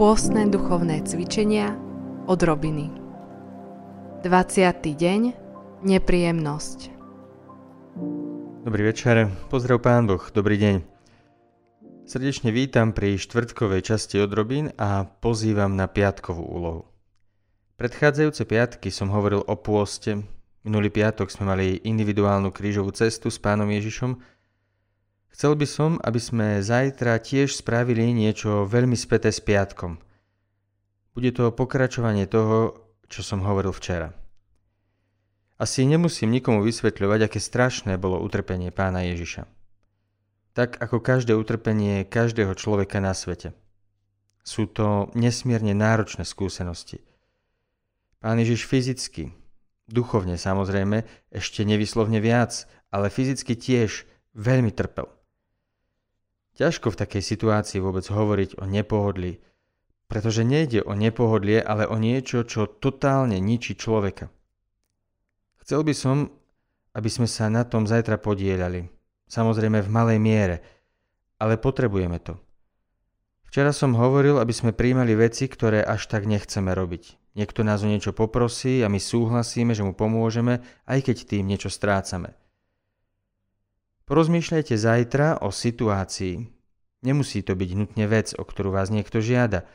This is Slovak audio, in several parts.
Pôstne duchovné cvičenia od Robiny 20. deň Nepríjemnosť Dobrý večer, pozdrav pán Boh, dobrý deň. Srdečne vítam pri štvrtkovej časti od Robín a pozývam na piatkovú úlohu. Predchádzajúce piatky som hovoril o pôste, minulý piatok sme mali individuálnu krížovú cestu s pánom Ježišom Chcel by som, aby sme zajtra tiež spravili niečo veľmi späté s piatkom. Bude to pokračovanie toho, čo som hovoril včera. Asi nemusím nikomu vysvetľovať, aké strašné bolo utrpenie pána Ježiša. Tak ako každé utrpenie každého človeka na svete. Sú to nesmierne náročné skúsenosti. Pán Ježiš fyzicky, duchovne samozrejme, ešte nevyslovne viac, ale fyzicky tiež veľmi trpel. Ťažko v takej situácii vôbec hovoriť o nepohodlí, pretože nejde o nepohodlie, ale o niečo, čo totálne ničí človeka. Chcel by som, aby sme sa na tom zajtra podielali. Samozrejme v malej miere, ale potrebujeme to. Včera som hovoril, aby sme príjmali veci, ktoré až tak nechceme robiť. Niekto nás o niečo poprosí a my súhlasíme, že mu pomôžeme, aj keď tým niečo strácame. Porozmýšľajte zajtra o situácii. Nemusí to byť nutne vec, o ktorú vás niekto žiada,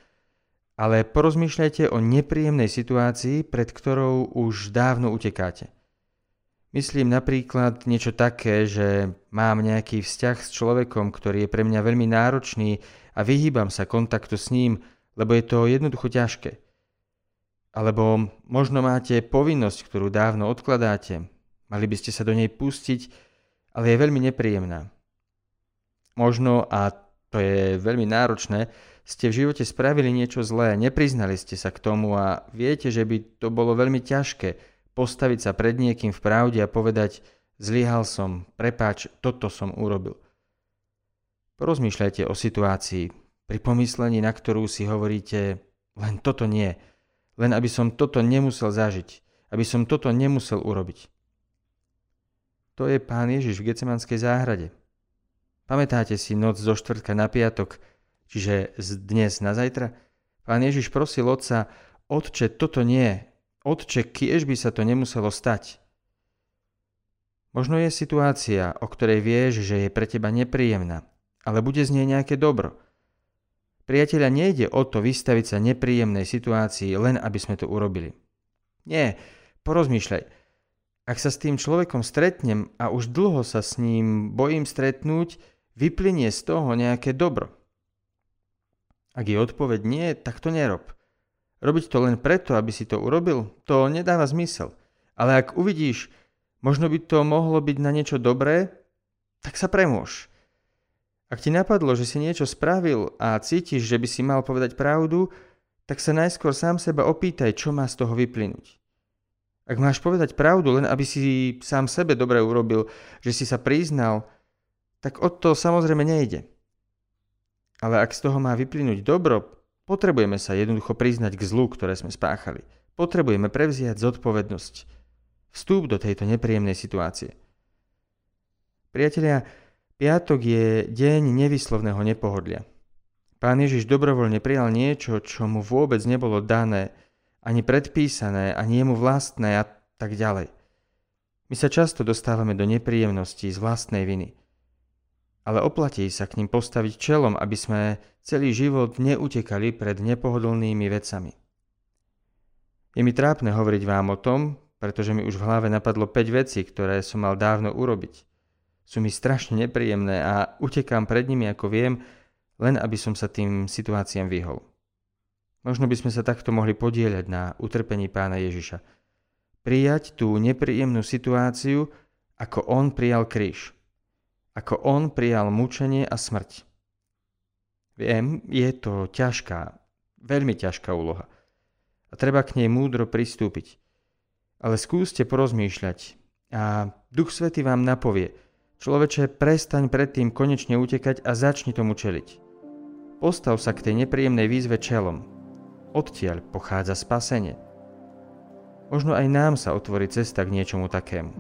ale porozmýšľajte o nepríjemnej situácii, pred ktorou už dávno utekáte. Myslím napríklad niečo také, že mám nejaký vzťah s človekom, ktorý je pre mňa veľmi náročný a vyhýbam sa kontaktu s ním, lebo je to jednoducho ťažké. Alebo možno máte povinnosť, ktorú dávno odkladáte. Mali by ste sa do nej pustiť, ale je veľmi nepríjemná. Možno, a to je veľmi náročné, ste v živote spravili niečo zlé, nepriznali ste sa k tomu a viete, že by to bolo veľmi ťažké postaviť sa pred niekým v pravde a povedať zlyhal som, prepáč, toto som urobil. Porozmýšľajte o situácii, pri pomyslení, na ktorú si hovoríte len toto nie, len aby som toto nemusel zažiť, aby som toto nemusel urobiť. To je pán Ježiš v Gecemanskej záhrade. Pamätáte si noc zo štvrtka na piatok, čiže z dnes na zajtra? Pán Ježiš prosil otca, otče, toto nie, otče, kiež by sa to nemuselo stať. Možno je situácia, o ktorej vieš, že je pre teba nepríjemná, ale bude z nej nejaké dobro. Priateľa, nejde o to vystaviť sa nepríjemnej situácii, len aby sme to urobili. Nie, porozmýšľaj. Ak sa s tým človekom stretnem a už dlho sa s ním bojím stretnúť, vyplynie z toho nejaké dobro. Ak je odpoveď nie, tak to nerob. Robiť to len preto, aby si to urobil, to nedáva zmysel. Ale ak uvidíš, možno by to mohlo byť na niečo dobré, tak sa premôž. Ak ti napadlo, že si niečo spravil a cítiš, že by si mal povedať pravdu, tak sa najskôr sám seba opýtaj, čo má z toho vyplynúť. Ak máš povedať pravdu, len aby si sám sebe dobre urobil, že si sa priznal, tak od to samozrejme nejde. Ale ak z toho má vyplynúť dobro, potrebujeme sa jednoducho priznať k zlu, ktoré sme spáchali. Potrebujeme prevziať zodpovednosť. Vstúp do tejto nepríjemnej situácie. Priatelia, piatok je deň nevyslovného nepohodlia. Pán Ježiš dobrovoľne prijal niečo, čo mu vôbec nebolo dané, ani predpísané, ani jemu vlastné a tak ďalej. My sa často dostávame do nepríjemností z vlastnej viny. Ale oplatí sa k ním postaviť čelom, aby sme celý život neutekali pred nepohodlnými vecami. Je mi trápne hovoriť vám o tom, pretože mi už v hlave napadlo 5 vecí, ktoré som mal dávno urobiť. Sú mi strašne nepríjemné a utekám pred nimi, ako viem, len aby som sa tým situáciám vyhol. Možno by sme sa takto mohli podieľať na utrpení pána Ježiša. Prijať tú nepríjemnú situáciu, ako on prijal kríž. Ako on prijal mučenie a smrť. Viem, je to ťažká, veľmi ťažká úloha. A treba k nej múdro pristúpiť. Ale skúste porozmýšľať a Duch Svety vám napovie, človeče, prestaň predtým konečne utekať a začni tomu čeliť. Postav sa k tej nepríjemnej výzve čelom, odtiaľ pochádza spasenie. Možno aj nám sa otvorí cesta k niečomu takému.